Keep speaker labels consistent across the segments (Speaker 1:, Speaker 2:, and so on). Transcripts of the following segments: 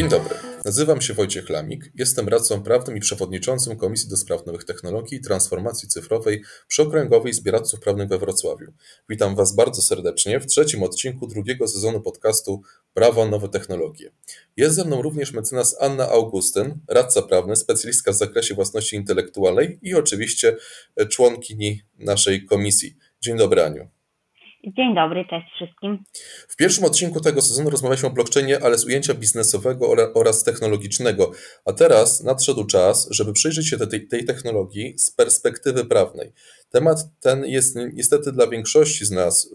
Speaker 1: Dzień dobry. Nazywam się Wojciech Lamik, jestem radcą prawnym i przewodniczącym Komisji do Spraw Nowych Technologii i Transformacji Cyfrowej przy Okręgowej Izbie Radców Prawnych we Wrocławiu. Witam Was bardzo serdecznie w trzecim odcinku drugiego sezonu podcastu Prawo Nowe Technologie. Jest ze mną również mecenas Anna Augustyn, radca prawny, specjalistka w zakresie własności intelektualnej i oczywiście członkini naszej komisji. Dzień dobry Aniu.
Speaker 2: Dzień dobry, cześć wszystkim.
Speaker 1: W pierwszym odcinku tego sezonu rozmawialiśmy o blockchainie, ale z ujęcia biznesowego oraz technologicznego. A teraz nadszedł czas, żeby przyjrzeć się tej, tej technologii z perspektywy prawnej. Temat ten jest niestety dla większości z nas,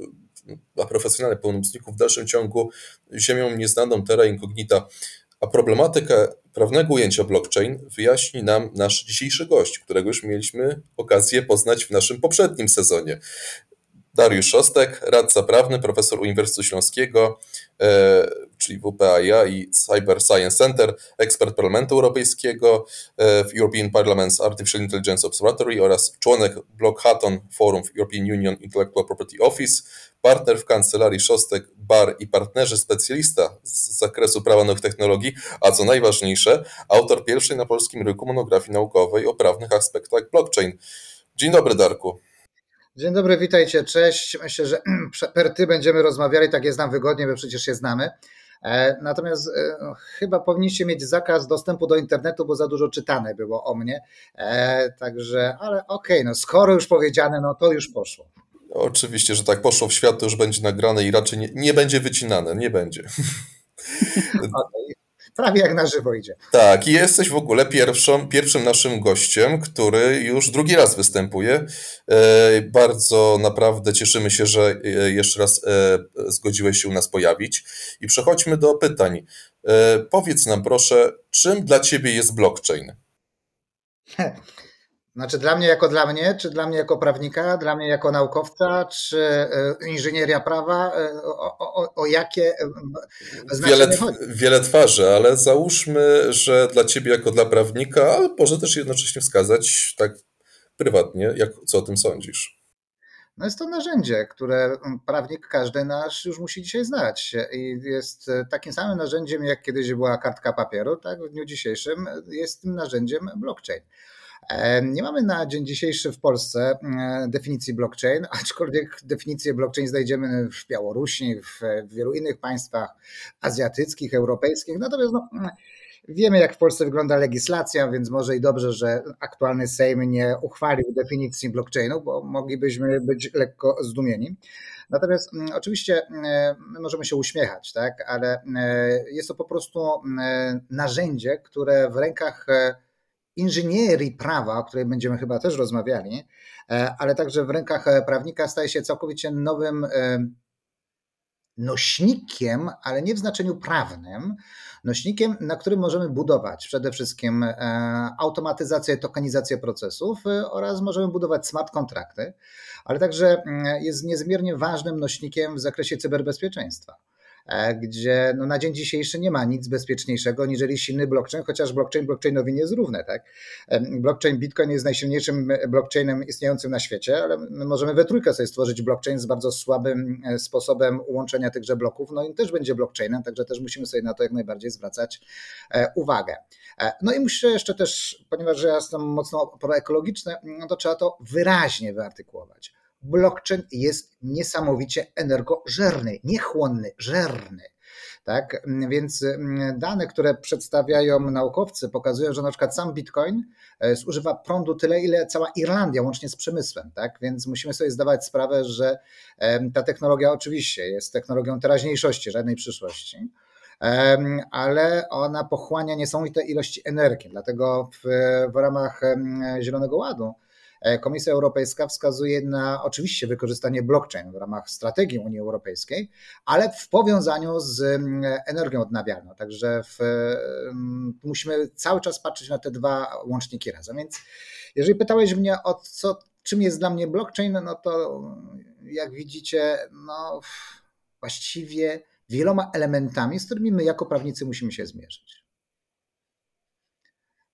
Speaker 1: dla profesjonalnych pełnomocników, w dalszym ciągu ziemią nieznaną terra incognita. A problematykę prawnego ujęcia blockchain wyjaśni nam nasz dzisiejszy gość, którego już mieliśmy okazję poznać w naszym poprzednim sezonie. Dariusz Szostek, radca prawny, profesor Uniwersytetu Śląskiego, e, czyli WPAIA i Cyber Science Center, ekspert Parlamentu Europejskiego e, w European Parliament's Artificial Intelligence Observatory oraz członek Block Hutton Forum w European Union Intellectual Property Office, partner w kancelarii Szostek, Bar i partnerzy specjalista z zakresu prawa nowych technologii, a co najważniejsze, autor pierwszej na polskim rynku monografii naukowej o prawnych aspektach blockchain. Dzień dobry, Darku.
Speaker 3: Dzień dobry, witajcie, cześć. Myślę, że per ty będziemy rozmawiali, tak jest nam wygodnie, bo przecież się znamy. E, natomiast e, chyba powinniście mieć zakaz dostępu do internetu, bo za dużo czytane było o mnie. E, także, ale okej, okay, no skoro już powiedziane, no to już poszło.
Speaker 1: Oczywiście, że tak poszło w świat, to już będzie nagrane i raczej nie, nie będzie wycinane, nie będzie.
Speaker 3: Okay prawie jak na żywo idzie.
Speaker 1: Tak, i jesteś w ogóle pierwszą, pierwszym naszym gościem, który już drugi raz występuje. E, bardzo naprawdę cieszymy się, że e, jeszcze raz e, zgodziłeś się u nas pojawić. I przechodźmy do pytań. Powiedz nam proszę, czym dla Ciebie jest blockchain?
Speaker 3: Znaczy dla mnie jako dla mnie, czy dla mnie jako prawnika, dla mnie jako naukowca, czy e, inżynieria prawa, e, o, o, o jakie e,
Speaker 1: wiele, chodzi? Wiele twarzy, ale załóżmy, że dla ciebie jako dla prawnika, ale może też jednocześnie wskazać tak prywatnie, jak, co o tym sądzisz.
Speaker 3: No jest to narzędzie, które prawnik każdy nasz już musi dzisiaj znać i jest takim samym narzędziem, jak kiedyś była kartka papieru, tak w dniu dzisiejszym jest tym narzędziem blockchain. Nie mamy na dzień dzisiejszy w Polsce definicji blockchain, aczkolwiek definicję blockchain znajdziemy w Białorusi, w wielu innych państwach azjatyckich, europejskich. Natomiast no, wiemy, jak w Polsce wygląda legislacja, więc może i dobrze, że aktualny Sejm nie uchwalił definicji blockchainu, bo moglibyśmy być lekko zdumieni. Natomiast oczywiście my możemy się uśmiechać, tak? ale jest to po prostu narzędzie, które w rękach inżynierii prawa, o której będziemy chyba też rozmawiali, e, ale także w rękach e, prawnika staje się całkowicie nowym e, nośnikiem, ale nie w znaczeniu prawnym, nośnikiem, na którym możemy budować przede wszystkim automatyzację, tokenizację procesów oraz możemy budować smart kontrakty, ale także mm, jest niezmiernie ważnym nośnikiem w zakresie cyberbezpieczeństwa. E, gdzie no na dzień dzisiejszy nie ma nic bezpieczniejszego niżeli silny blockchain, chociaż blockchain blockchainowi nie jest równy. Tak? E, blockchain Bitcoin jest najsilniejszym blockchainem istniejącym na świecie, ale my możemy we trójkę sobie stworzyć blockchain z bardzo słabym e, sposobem łączenia tychże bloków, no i też będzie blockchainem, także też musimy sobie na to jak najbardziej zwracać uwagę. No i muszę jeszcze też, ponieważ ja jestem mocno proekologiczny, no to trzeba to wyraźnie wyartykułować blockchain jest niesamowicie energożerny, niechłonny, żerny. Tak? Więc mm, dane, które przedstawiają naukowcy, pokazują, że na przykład sam Bitcoin e, zużywa prądu tyle, ile cała Irlandia, łącznie z przemysłem. Tak? Więc musimy sobie zdawać sprawę, że ta technologia oczywiście jest technologią teraźniejszości, żadnej przyszłości ale ona pochłania niesamowite ilości energii. Dlatego w, w ramach Zielonego Ładu Komisja Europejska wskazuje na oczywiście wykorzystanie blockchain w ramach strategii Unii Europejskiej, ale w powiązaniu z mm, energią odnawialną. Także w, mm, musimy cały czas patrzeć na te dwa łączniki razem. Więc jeżeli pytałeś mnie o co, czym jest dla mnie blockchain, no to jak widzicie, no właściwie wieloma elementami, z którymi my jako prawnicy musimy się zmierzyć.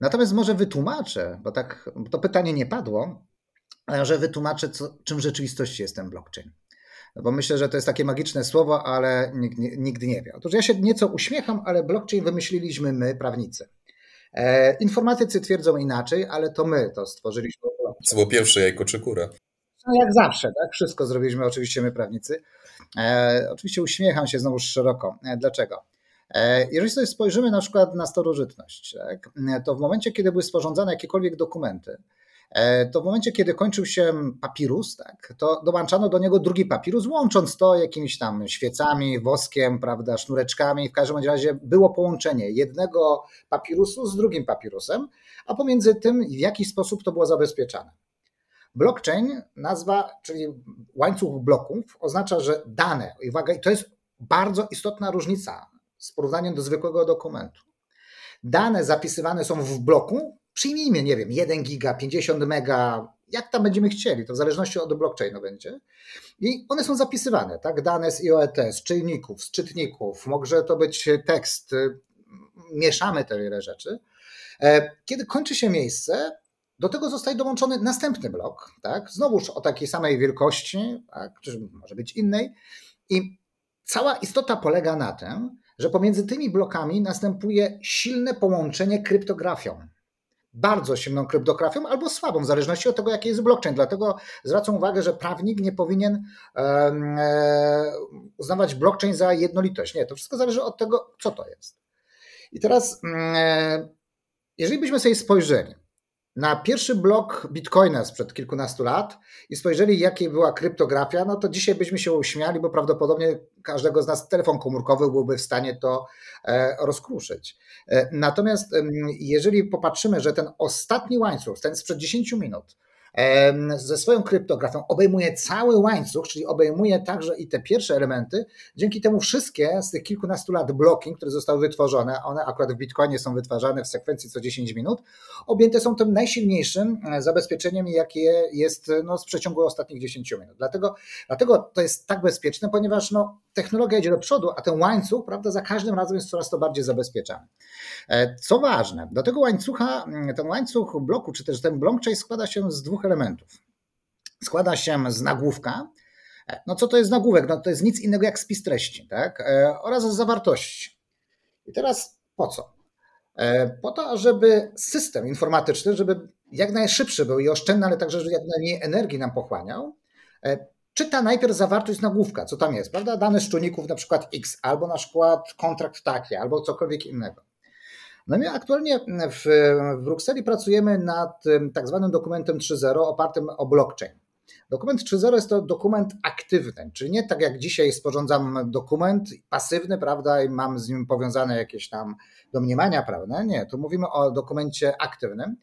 Speaker 3: Natomiast może wytłumaczę, bo tak bo to pytanie nie padło, że wytłumaczę, co, czym w rzeczywistości jest ten blockchain. bo myślę, że to jest takie magiczne słowo, ale nikt, nigdy nie wie. Otóż ja się nieco uśmiecham, ale blockchain wymyśliliśmy my, prawnicy. E, informatycy twierdzą inaczej, ale to my to stworzyliśmy.
Speaker 1: Co było pierwsze, jajko czy kura?
Speaker 3: No jak zawsze, tak? Wszystko zrobiliśmy oczywiście my, prawnicy. E, oczywiście uśmiecham się znowu szeroko. E, dlaczego? E, jeżeli sobie spojrzymy na przykład na starożytność, tak? to w momencie, kiedy były sporządzane jakiekolwiek dokumenty, E, to w momencie, kiedy kończył się papirus, tak, to dołączano do niego drugi papirus, łącząc to jakimiś tam świecami, woskiem, prawda, sznureczkami. W każdym razie było połączenie jednego papirusu z drugim papirusem, a pomiędzy tym w jakiś sposób to było zabezpieczane. Blockchain, nazwa, czyli łańcuch bloków, oznacza, że dane, uwaga, i to jest bardzo istotna różnica z porównaniem do zwykłego dokumentu. Dane zapisywane są w bloku, przyjmijmy, nie wiem, 1 giga, 50 mega, jak tam będziemy chcieli, to w zależności od blockchainu będzie. I one są zapisywane, tak? Dane z IOET, z czynników, z czytników, może to być tekst, mieszamy te wiele rzeczy. E, kiedy kończy się miejsce, do tego zostaje dołączony następny blok, tak? Znowuż o takiej samej wielkości, tak? może być innej. I cała istota polega na tym, że pomiędzy tymi blokami następuje silne połączenie kryptografią bardzo silną kryptografią albo słabą, w zależności od tego, jaki jest blockchain. Dlatego zwracam uwagę, że prawnik nie powinien e, uznawać blockchain za jednolitość. Nie, to wszystko zależy od tego, co to jest. I teraz, mm, e, jeżeli byśmy sobie spojrzeli na pierwszy blok Bitcoina sprzed kilkunastu lat i spojrzeli, jakie była kryptografia, no to dzisiaj byśmy się uśmiali, bo prawdopodobnie każdego z nas telefon komórkowy byłby w stanie to e, rozkruszyć. E, natomiast jeżeli popatrzymy, że ten ostatni łańcuch, ten sprzed 10 minut, ze swoją kryptografią obejmuje cały łańcuch, czyli obejmuje także i te pierwsze elementy. Dzięki temu wszystkie z tych kilkunastu lat bloki, które zostały wytworzone, one akurat w Bitcoinie są wytwarzane w sekwencji co 10 minut, objęte są tym najsilniejszym e, zabezpieczeniem, jakie jest no, z przeciągu ostatnich 10 minut. Dlatego, dlatego to jest tak bezpieczne, ponieważ no, technologia idzie do przodu, a ten łańcuch prawda, za każdym razem jest coraz to bardziej zabezpieczany. E, co ważne, do tego łańcucha, ten łańcuch bloku, czy też ten blockchain składa się z dwóch dwóch elementów. Składa się z nagłówka. E, no co to jest nagłówek? No to jest nic innego jak spis treści, tak? E, oraz z zawartości. I teraz po co? E, po to, żeby system informatyczny, żeby jak najszybszy był i oszczędny, ale także, żeby jak najmniej energii nam pochłaniał, czyta najpierw zawartość nagłówka, co tam jest, prawda? Dane z czujników na przykład X, albo na przykład kontrakt taki, albo cokolwiek innego. No my aktualnie w, w Brukseli pracujemy nad tak zwanym dokumentem 3.0 opartym o blockchain. Dokument 3.0 jest to dokument aktywny, czyli nie tak jak dzisiaj sporządzam dokument pasywny, prawda, i mam z nim powiązane jakieś tam domniemania prawne. Nie, tu mówimy o dokumencie aktywnym.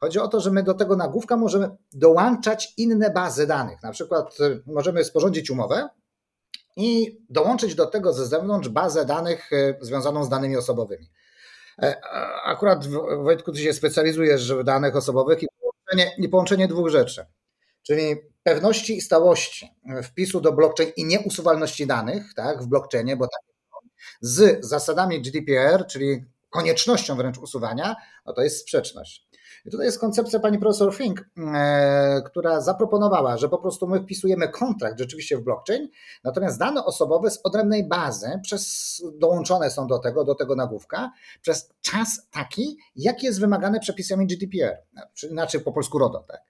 Speaker 3: Chodzi o to, że my do tego nagłówka możemy dołączać inne bazy danych. Na przykład y, możemy sporządzić umowę i dołączyć do tego ze zewnątrz bazę danych y, związaną z danymi osobowymi. E, akurat Wojtku, ty się specjalizujesz w danych osobowych i połączenie, i połączenie dwóch rzeczy, czyli pewności i stałości wpisu do blockchain i nieusuwalności danych tak, w blockchainie, bo tak, z zasadami GDPR, czyli koniecznością wręcz usuwania, no to jest sprzeczność. I tutaj jest koncepcja pani profesor Fink, e, która zaproponowała, że po prostu my wpisujemy kontrakt rzeczywiście w blockchain, natomiast dane osobowe z odrębnej bazy przez, dołączone są do tego, do tego nagłówka, przez czas taki, jaki jest wymagany przepisami GDPR, inaczej po polsku RODO. Tak?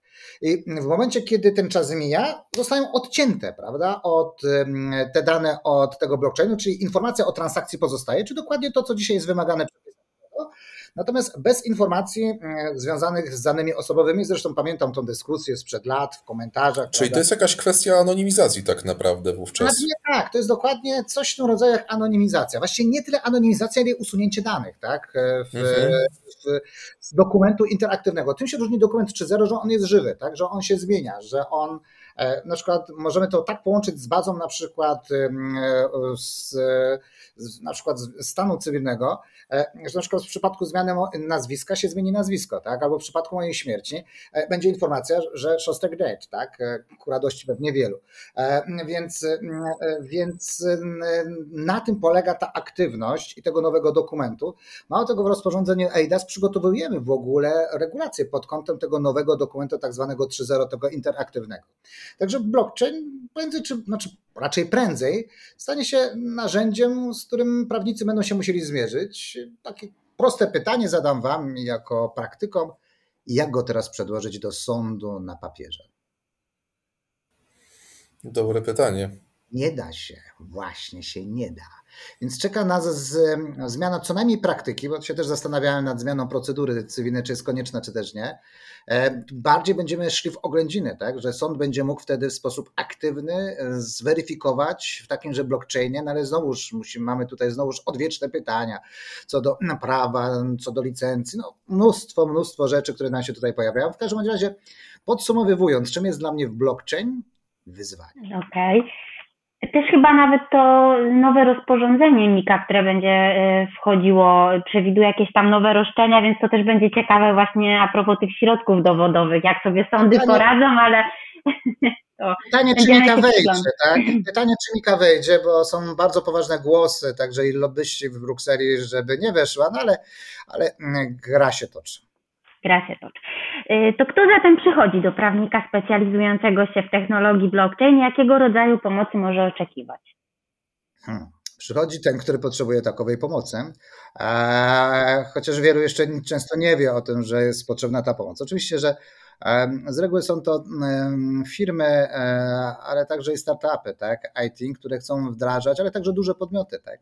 Speaker 3: I w momencie, kiedy ten czas mija, zostają odcięte, prawda, od te dane od tego blockchainu, czyli informacja o transakcji pozostaje, czy dokładnie to, co dzisiaj jest wymagane Natomiast bez informacji e, związanych z danymi osobowymi, zresztą pamiętam tą dyskusję sprzed lat w komentarzach.
Speaker 1: Czyli prawda? to jest jakaś kwestia anonimizacji tak naprawdę wówczas.
Speaker 3: Dokładnie tak, to jest dokładnie coś w tym rodzaju jak anonimizacja. Właściwie nie tyle anonimizacja, ile usunięcie danych tak? E, w, mhm. w, z dokumentu interaktywnego. Tym się różni dokument 3.0, że on jest żywy, tak? że on się zmienia, że on na przykład możemy to tak połączyć z bazą na przykład z, z na przykład stanu cywilnego, E, że na przykład w przypadku zmiany nazwiska się zmieni nazwisko, tak? albo w przypadku mojej śmierci e, będzie informacja, że Szostek dead, tak? E, ku radości pewnie wielu. Więc, więc na tym polega ta aktywność i tego nowego dokumentu. Mało tego w rozporządzeniu EIDAS przygotowujemy w ogóle regulacje pod kątem tego nowego dokumentu tak zwanego 3.0, tego interaktywnego. Także blockchain prędzej, czy znaczy raczej prędzej, stanie się narzędziem, z którym prawnicy będą się musieli zmierzyć. Takie proste pytanie zadam Wam jako praktykom. Jak go teraz przedłożyć do sądu na papierze?
Speaker 1: Dobre pytanie.
Speaker 3: Nie da się, właśnie się nie da. Więc czeka nas z, zmiana co najmniej praktyki, bo się też zastanawiałem nad zmianą procedury cywilnej, czy jest konieczna, czy też nie. E, bardziej będziemy szli w oględziny, tak? że sąd będzie mógł wtedy w sposób aktywny zweryfikować w takimże blockchainie, no ale znowuż musimy, mamy tutaj znowuż odwieczne pytania co do prawa, co do licencji, no mnóstwo, mnóstwo rzeczy, które nam się tutaj pojawiają. W każdym razie podsumowując, czym jest dla mnie w blockchain? Wyzwanie.
Speaker 2: Okej. Okay. Też chyba nawet to nowe rozporządzenie MIKA, które będzie e, wchodziło, przewiduje jakieś tam nowe roszczenia, więc to też będzie ciekawe właśnie a propos tych środków dowodowych, jak sobie sądy Pytanie, poradzą, ale
Speaker 3: to Pytanie, czy Mika wejdzie, tak? Pytanie, czy Mika wejdzie, bo są bardzo poważne głosy, także i lobbyści w Brukseli, żeby nie weszła, no ale, ale mm, gra się toczy
Speaker 2: gra się toczy. Y, to kto zatem przychodzi do prawnika specjalizującego się w technologii blockchain? Jakiego rodzaju pomocy może oczekiwać?
Speaker 3: Hmm. Przychodzi ten, który potrzebuje takowej pomocy, chociaż wielu jeszcze często nie wie o tym, że jest potrzebna ta pomoc. Oczywiście, że z reguły są to firmy, e, ale także i startupy, tak, IT, które chcą wdrażać, ale także duże podmioty, tak,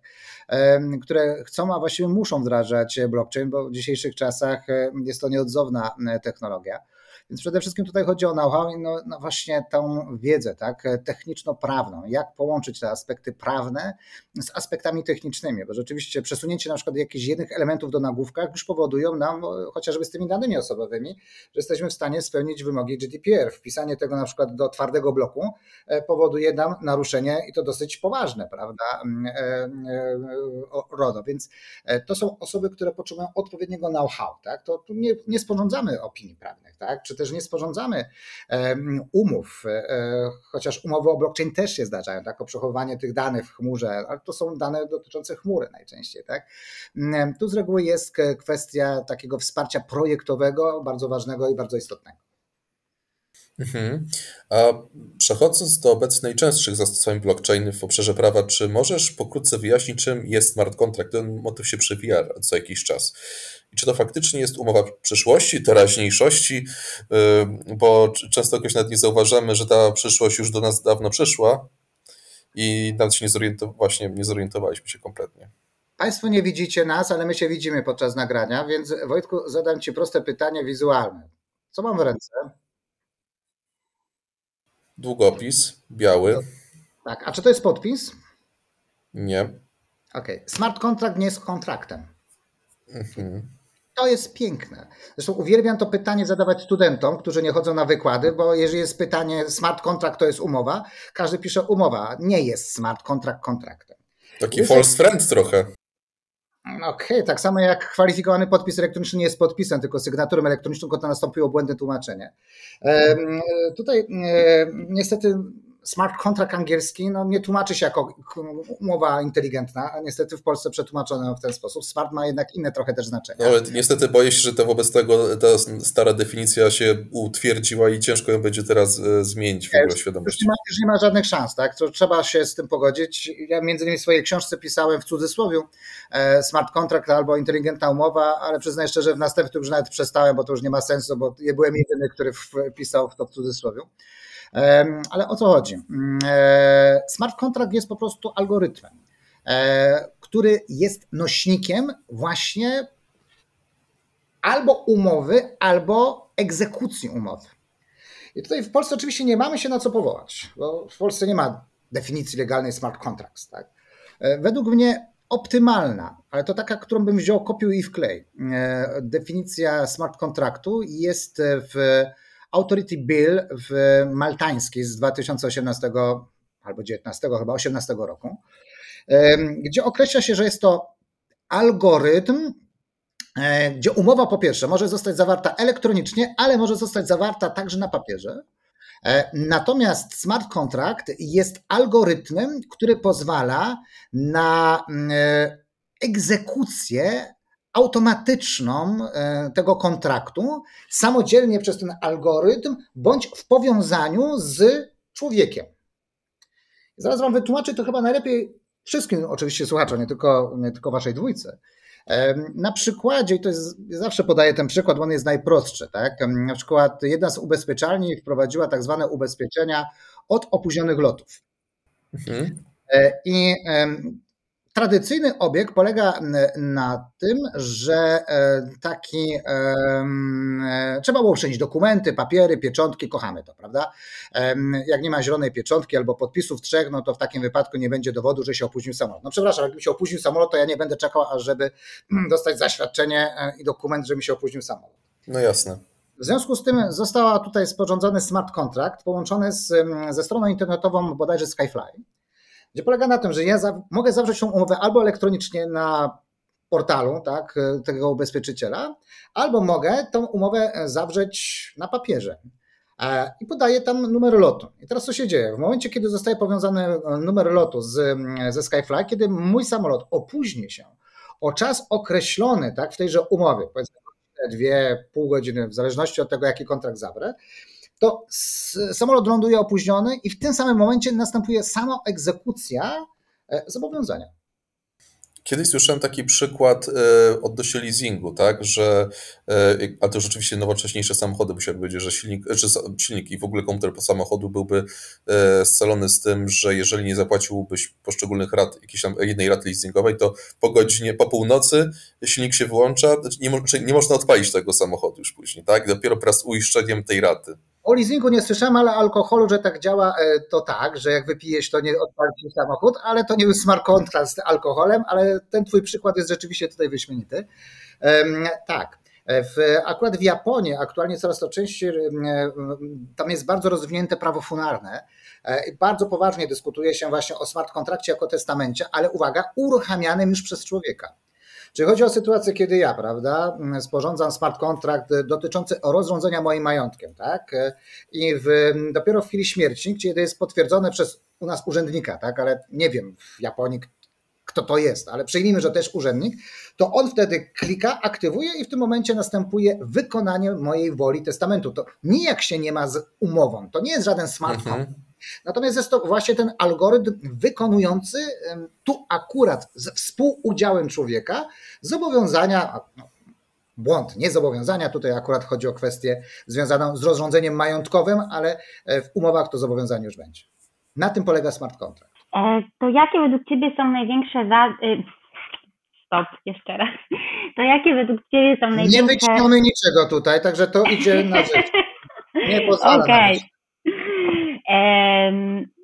Speaker 3: które chcą, a właściwie muszą wdrażać blockchain, bo w dzisiejszych czasach jest to nieodzowna technologia. Więc przede wszystkim tutaj chodzi o know-how i no, no właśnie tą wiedzę tak, techniczno-prawną, jak połączyć te aspekty prawne z aspektami technicznymi, bo rzeczywiście przesunięcie na przykład jakichś jednych elementów do nagłówkach już powodują nam, chociażby z tymi danymi osobowymi, że jesteśmy w stanie spełnić wymogi GDPR. Wpisanie tego na przykład do twardego bloku e, powoduje nam naruszenie i to dosyć poważne, prawda, e, e, RODO. Więc to są osoby, które potrzebują odpowiedniego know-how, tak? To nie, nie sporządzamy opinii prawnych, tak? Czy też nie sporządzamy umów, e, chociaż umowy o blockchain też się zdarzają, tak, o przechowywanie tych danych w chmurze, ale to są dane dotyczące chmury najczęściej. Tak. Tu z reguły jest kwestia takiego wsparcia projektowego, bardzo ważnego i bardzo istotnego.
Speaker 1: Mhm. A przechodząc do obecnych najczęstszych zastosowań blockchain w obszarze prawa, czy możesz pokrótce wyjaśnić, czym jest smart contract? Ten motyw się przewija co jakiś czas. I czy to faktycznie jest umowa przyszłości, teraźniejszości, bo często jakoś nawet nie zauważamy, że ta przyszłość już do nas dawno przyszła i nawet się nie, właśnie nie zorientowaliśmy się kompletnie.
Speaker 3: Państwo nie widzicie nas, ale my się widzimy podczas nagrania, więc Wojtku, zadam Ci proste pytanie wizualne. Co mam w ręce?
Speaker 1: Długopis, biały.
Speaker 3: Tak, a czy to jest podpis?
Speaker 1: Nie.
Speaker 3: Okej. Okay. Smart contract nie jest kontraktem. Mhm. To jest piękne. Zresztą uwielbiam to pytanie zadawać studentom, którzy nie chodzą na wykłady, bo jeżeli jest pytanie smart contract to jest umowa, każdy pisze umowa. Nie jest smart contract kontraktem.
Speaker 1: Taki false friend trochę.
Speaker 3: Okej, okay, tak samo jak kwalifikowany podpis elektroniczny nie jest podpisem, tylko sygnaturą elektroniczną, tylko to nastąpiło błędne tłumaczenie. E, tutaj e, niestety smart contract angielski no, nie tłumaczy się jako umowa inteligentna, a niestety w Polsce przetłumaczono w ten sposób. Smart ma jednak inne trochę też znaczenie.
Speaker 1: No, ale niestety boję się, że to wobec tego ta stara definicja się utwierdziła i ciężko ją będzie teraz e, zmienić w ogóle świadomości.
Speaker 3: Już nie, ma, już nie ma żadnych szans, tak? To trzeba się z tym pogodzić. Ja między innymi w swojej książce pisałem w cudzysłowie e, smart contract albo inteligentna umowa, ale przyznaję szczerze, w następnym już nawet przestałem, bo to już nie ma sensu, bo nie byłem jedyny, który wpisał w to w cudzysłowie. Ale o co chodzi? Mm, e, smart contract jest po prostu algorytmem, e, który jest nośnikiem właśnie albo umowy, albo egzekucji umowy. I tutaj w Polsce oczywiście nie mamy się na co powołać, bo w Polsce nie ma definicji legalnej smart contracts. Tak? E, według mnie optymalna, ale to taka, którą bym wziął, kopiuj i wklej. Definicja smart kontraktu jest w Authority Bill w maltańskiej z 2018 albo 19, chyba 18 roku, gdzie określa się, że jest to algorytm, e, gdzie umowa po pierwsze może zostać zawarta elektronicznie, ale może zostać zawarta także na papierze. E, natomiast smart contract jest algorytmem, który pozwala na e, egzekucję automatyczną e, tego kontraktu samodzielnie przez ten algorytm, bądź w powiązaniu z człowiekiem. Zaraz Wam wytłumaczę to chyba najlepiej wszystkim oczywiście słuchaczom, nie tylko, nie tylko Waszej dwójce. Na przykładzie, i to jest, zawsze podaję ten przykład, bo on jest najprostszy, tak? Na przykład jedna z ubezpieczalni wprowadziła tak zwane ubezpieczenia od opóźnionych lotów. Mhm. E, I Tradycyjny obieg polega na tym, że e, taki e, trzeba było dokumenty, papiery, pieczątki, kochamy to, prawda? Jak nie ma zielonej pieczątki albo podpisów trzech, no to w takim wypadku nie będzie dowodu, że się opóźnił samolot. No przepraszam, jakby się opóźnił samolot, to ja nie będę czekał, aż żeby dostać zaświadczenie e, i dokument, że mi się opóźnił samolot.
Speaker 1: No jasne.
Speaker 3: W związku z tym została tutaj sporządzony smart contract połączony z, ze stroną internetową bodajże Skyfly gdzie polega na tym, że ja za, mogę zawrzeć tą umowę albo elektronicznie na portalu tak, tego ubezpieczyciela, albo mogę tą umowę zawrzeć na papierze. E, I podaję tam numer lotu. I teraz co się dzieje? W momencie, kiedy zostaje powiązany numer lotu z, ze Skyfly, kiedy mój samolot opóźni się o czas określony tak, w tejże umowie, powiedzmy dwie, pół godziny, w zależności od tego, jaki kontrakt zawrę, to samolot ląduje opóźniony i w tym samym momencie następuje sama egzekucja e, zobowiązania.
Speaker 1: Kiedyś słyszałem taki przykład e, odnośnie leasingu, tak, że, e, a to już oczywiście nowocześniejsze samochody musiały być, że silnik, czy silnik i w ogóle komputer po samochodu byłby scalony z tym, że jeżeli nie zapłaciłbyś poszczególnych rat, jakiejś tam jednej raty leasingowej, to po godzinie, po północy silnik się wyłącza, nie, nie można odpalić tego samochodu już później, tak, dopiero wraz z uiszczeniem tej raty.
Speaker 3: O leasingu nie słyszałem, ale alkoholu, że tak działa, e, to tak, że jak wypijesz, to nie odpali samochód, ale to nie jest smart contract z alkoholem, ale ten twój przykład jest rzeczywiście tutaj wyśmienity. Tak. E, w, akurat w Japonii aktualnie coraz to częściej e, tam jest bardzo rozwinięte prawo funarne. Bardzo poważnie dyskutuje się właśnie o smart kontrakcie jako testamencie, ale uwaga, uruchamianym już przez człowieka. Czyli chodzi o sytuację, kiedy ja, prawda, sporządzam smart kontrakt dotyczący rozrządzenia moim majątkiem, tak? I w, dopiero w chwili śmierci, kiedy jest potwierdzone przez u nas urzędnika, tak, ale nie wiem w Japonii kto to jest, ale przyjmijmy, że też urzędnik, to on wtedy klika, aktywuje i w tym momencie następuje wykonanie mojej woli testamentu. To nijak się nie ma z umową, to nie jest żaden smartphone. Mhm. Natomiast jest to właśnie ten algorytm wykonujący tu akurat z współudziałem człowieka zobowiązania, no, błąd, nie zobowiązania, tutaj akurat chodzi o kwestię związaną z rozrządzeniem majątkowym, ale e, w umowach to zobowiązanie już będzie. Na tym polega smart contract.
Speaker 2: E, to jakie według Ciebie są największe za... Y, stop, jeszcze raz. To jakie według Ciebie są największe...
Speaker 3: Nie wycinamy niczego tutaj, także to idzie na rzecz. Nie pozwala okay.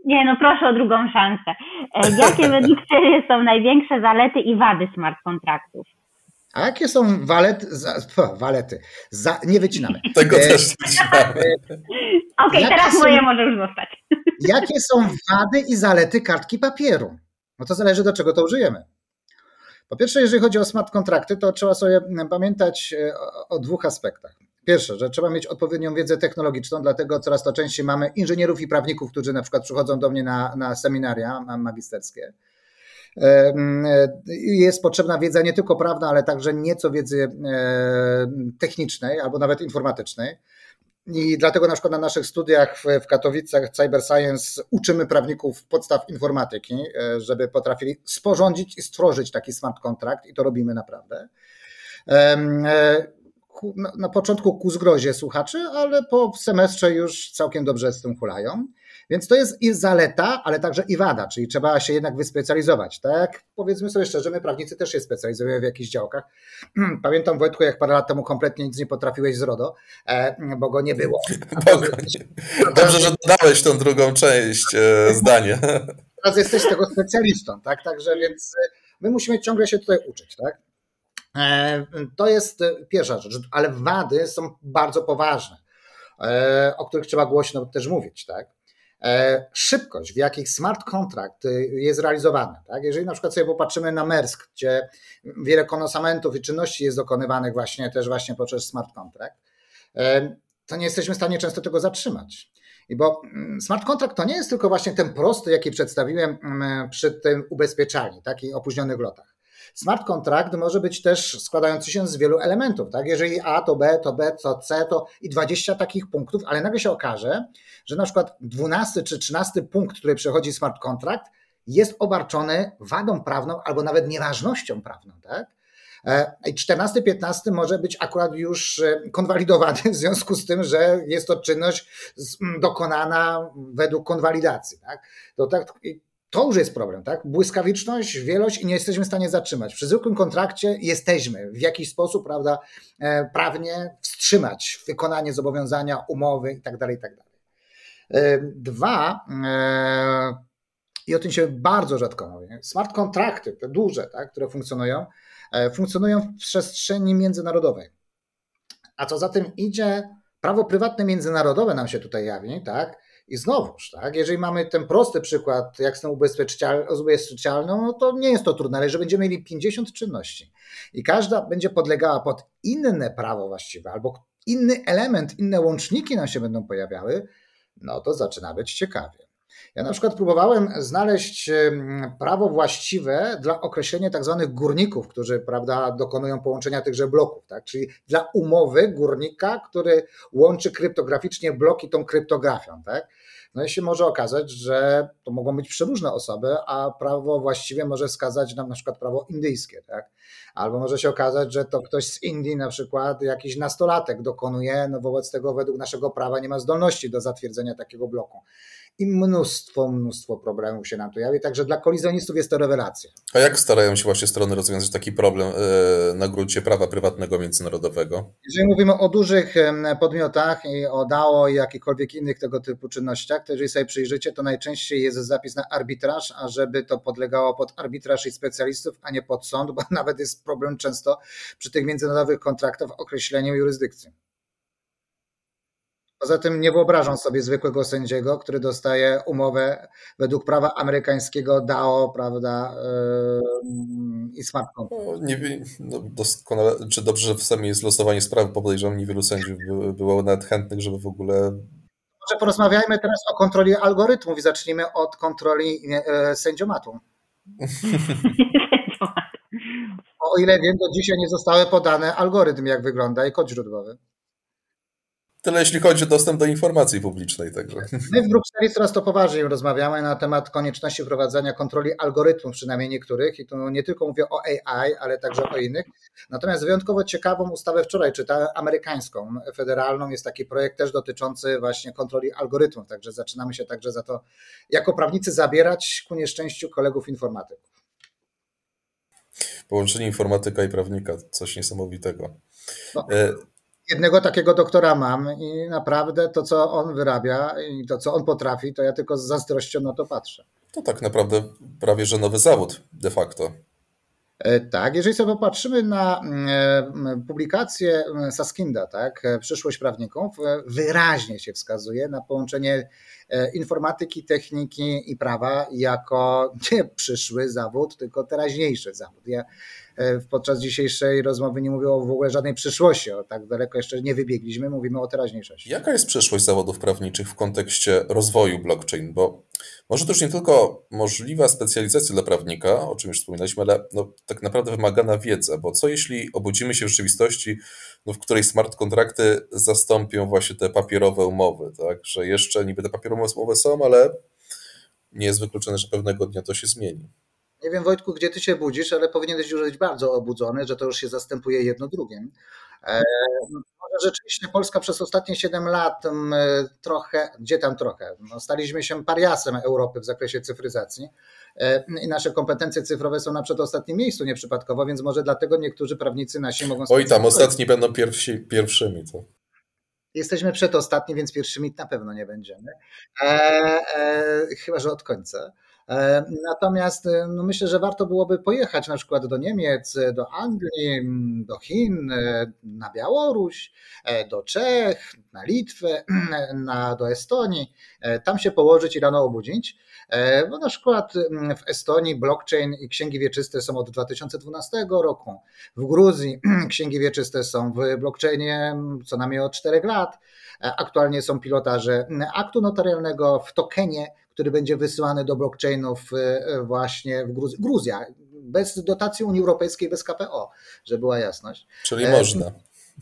Speaker 2: Nie, no proszę o drugą szansę. E, jakie według Ciebie są największe zalety i wady smart kontraktów?
Speaker 3: A jakie są walety? Za, walety. Za, nie wycinamy.
Speaker 1: Tego e, też nie wycinamy.
Speaker 2: Okej, okay, teraz są, moje może już zostać.
Speaker 3: Jakie są wady i zalety kartki papieru? No to zależy do czego to użyjemy. Po pierwsze, jeżeli chodzi o smart kontrakty, to trzeba sobie pamiętać e, o, o dwóch aspektach. Pierwsze, że trzeba mieć odpowiednią wiedzę technologiczną, dlatego coraz to częściej mamy inżynierów i prawników, którzy na przykład przychodzą do mnie na, na seminaria magisterskie. Jest potrzebna wiedza nie tylko prawna, ale także nieco wiedzy technicznej albo nawet informatycznej. I dlatego na przykład na naszych studiach w, Katowicach Cyber Science uczymy prawników podstaw informatyki, e, żeby potrafili sporządzić i stworzyć taki smart kontrakt i to robimy naprawdę. Ku, na, na, początku ku zgrozie słuchaczy, ale po semestrze już całkiem dobrze z tym hulają. Więc to jest i zaleta, ale także i wada, czyli trzeba się jednak wyspecjalizować. Tak powiedzmy sobie szczerze, my prawnicy też się specjalizujemy w jakichś działkach. Pamiętam Wojtku, jak parę lat temu kompletnie nic nie potrafiłeś z RODO, e, bo go nie było.
Speaker 1: Dobrze, że dodałeś tą drugą część e, zdania.
Speaker 3: Teraz jesteś tego specjalistą, tak? Także więc e, my musimy ciągle się tutaj uczyć, tak? E, to jest pierwsza rzecz, ale wady są bardzo poważne, e, o których trzeba głośno też mówić. Tak? E, szybkość, w jakich smart contract jest realizowany. Tak? Jeżeli na przykład sobie popatrzymy na Mersk, gdzie wiele konosamentów i czynności jest dokonywanych właśnie też właśnie poprzez smart contract, to nie jesteśmy w stanie często tego zatrzymać. I bo mm, smart contract to nie jest tylko właśnie ten prosty, jaki przedstawiłem mm, przy tym ubezpieczalni, takich opóźnionych lotach. Smart contract może być też składający się z wielu elementów. Tak? Jeżeli A to B, to B, to C, to i 20 takich punktów, ale nagle się okaże, że na przykład 12 czy 13 punkt, który przechodzi smart contract, jest obarczony wadą prawną albo nawet nieważnością prawną. Tak? E, I 14, 15 może być akurat już e, konwalidowany w związku z tym, że jest to czynność dokonana według konwalidacji. Tak? To, tak, to już jest problem, tak? Błyskawiczność, wielość i nie jesteśmy w stanie zatrzymać. Przy zwykłym kontrakcie jesteśmy w jakiś sposób, prawda, e, prawnie wstrzymać wykonanie zobowiązania, umowy i tak dalej, tak dalej. Dwa, i o tym się bardzo rzadko mówi, smart kontrakty, te duże, tak, które funkcjonują, E, funkcjonują w przestrzeni międzynarodowej. A co za tym idzie, prawo prywatne międzynarodowe nam się tutaj jawi, tak? I znowuż, tak, jeżeli mamy ten prosty przykład, jak z tą ubezpieczalną, no to nie jest to trudne, ale jeżeli będziemy mieli 50 czynności i każda będzie podlegała pod inne prawo właściwe albo inny element, inne łączniki nam się będą pojawiały, no to zaczyna być ciekawie. Ja na przykład próbowałem znaleźć prawo właściwe dla określenia tak zwanych górników, którzy prawda, dokonują połączenia tychże bloków, tak? czyli dla umowy górnika, który łączy kryptograficznie bloki tą kryptografią. Tak? No i się może okazać, że to mogą być przeróżne osoby, a prawo właściwie może wskazać nam na przykład prawo indyjskie, tak? Albo może się okazać, że to ktoś z Indii, na przykład jakiś nastolatek dokonuje, no wobec tego według naszego prawa nie ma zdolności do zatwierdzenia takiego bloku i mnóstwo, mnóstwo problemów się nam tu jawi, także dla kolizjonistów jest to rewelacja.
Speaker 1: A jak starają się właśnie strony rozwiązać taki problem e, na gruncie prawa prywatnego międzynarodowego?
Speaker 3: Jeżeli mówimy o dużych podmiotach i o DAO i jakichkolwiek innych tego typu czynnościach, to jeżeli sobie przyjrzycie, to najczęściej jest zapis na arbitraż, a żeby to podlegało pod arbitraż i specjalistów, a nie pod sąd, bo nawet jest problem często przy tych międzynarodowych kontraktach w określeniu jurysdykcji. Poza tym nie wyobrażam sobie zwykłego sędziego, który dostaje umowę według prawa amerykańskiego DAO, prawda, yy, i smart contract.
Speaker 1: No, nie, no doskonale, czy dobrze, że w Sejmie jest losowanie sprawy, bo podejrzewam, niewielu sędziów by, było nawet chętnych, żeby w ogóle...
Speaker 3: Może porozmawiajmy teraz o kontroli algorytmów i zacznijmy od kontroli e, sędziomatu. o ile wiem, do dzisiaj nie zostały podane algorytm, jak wygląda i kod źródłowy.
Speaker 1: Tyle jeśli chodzi o dostęp do informacji publicznej. Także.
Speaker 3: My w Brukseli coraz to poważniej rozmawiamy na temat konieczności wprowadzania kontroli algorytmów, przynajmniej niektórych, i tu nie tylko mówię o AI, ale także o innych. Natomiast wyjątkowo ciekawą ustawę wczoraj czytałem, amerykańską, federalną, jest taki projekt też dotyczący właśnie kontroli algorytmów, także zaczynamy się także za to jako prawnicy zabierać ku nieszczęściu kolegów informatyków.
Speaker 1: Połączenie informatyka i prawnika, coś niesamowitego. No.
Speaker 3: Jednego takiego doktora mam i naprawdę to, co on wyrabia i to, co on potrafi, to ja tylko z zazdrością na to patrzę.
Speaker 1: To tak naprawdę prawie że nowy zawód de facto.
Speaker 3: E, tak, jeżeli sobie popatrzymy na e, publikację Saskinda, tak, e, przyszłość prawników, wyraźnie się wskazuje na połączenie informatyki, techniki i prawa jako nie przyszły zawód, tylko teraźniejszy zawód. Ja podczas dzisiejszej rozmowy nie mówię o w ogóle żadnej przyszłości, o tak daleko jeszcze nie wybiegliśmy, mówimy o teraźniejszości.
Speaker 1: Jaka jest przyszłość zawodów prawniczych w kontekście rozwoju blockchain? Bo może to już nie tylko możliwa specjalizacja dla prawnika, o czym już wspominaliśmy, ale no, tak naprawdę wymagana wiedza, bo co jeśli obudzimy się w rzeczywistości, no, w której smart kontrakty zastąpią właśnie te papierowe umowy, tak? że jeszcze niby te papierowe umowy są, ale nie jest wykluczone, że pewnego dnia to się zmieni.
Speaker 3: Nie wiem, Wojtku, gdzie ty się budzisz, ale powinieneś już być bardzo obudzony, że to już się zastępuje jedno drugim. E, może rzeczywiście Polska przez ostatnie 7 lat trochę, gdzie tam trochę, no, staliśmy się pariasem Europy w zakresie cyfryzacji e, i nasze kompetencje cyfrowe są na przedostatnim miejscu nieprzypadkowo, więc może dlatego niektórzy prawnicy nasi mogą...
Speaker 1: Oj tam, ostatni będą pierwsi, pierwszymi. To.
Speaker 3: Jesteśmy przedostatni, więc pierwszymi na pewno nie będziemy. E, e, chyba, że od końca. E, natomiast e, no myślę, że warto byłoby pojechać na przykład do Niemiec, do Anglii, do Chin, e, na Białoruś, do Czech, na Litwę, na, do Estonii, tam się położyć i rano obudzić. Bo na przykład w Estonii blockchain i księgi wieczyste są od 2012 roku. W Gruzji księgi wieczyste są w blockchainie co najmniej od 4 lat. Aktualnie są pilotaże aktu notarialnego w tokenie, który będzie wysyłany do blockchainów e, właśnie w Gruzji. Gruzja. bez dotacji Unii Europejskiej, bez KPO, żeby była jasność.
Speaker 1: Czyli
Speaker 3: E,
Speaker 1: można.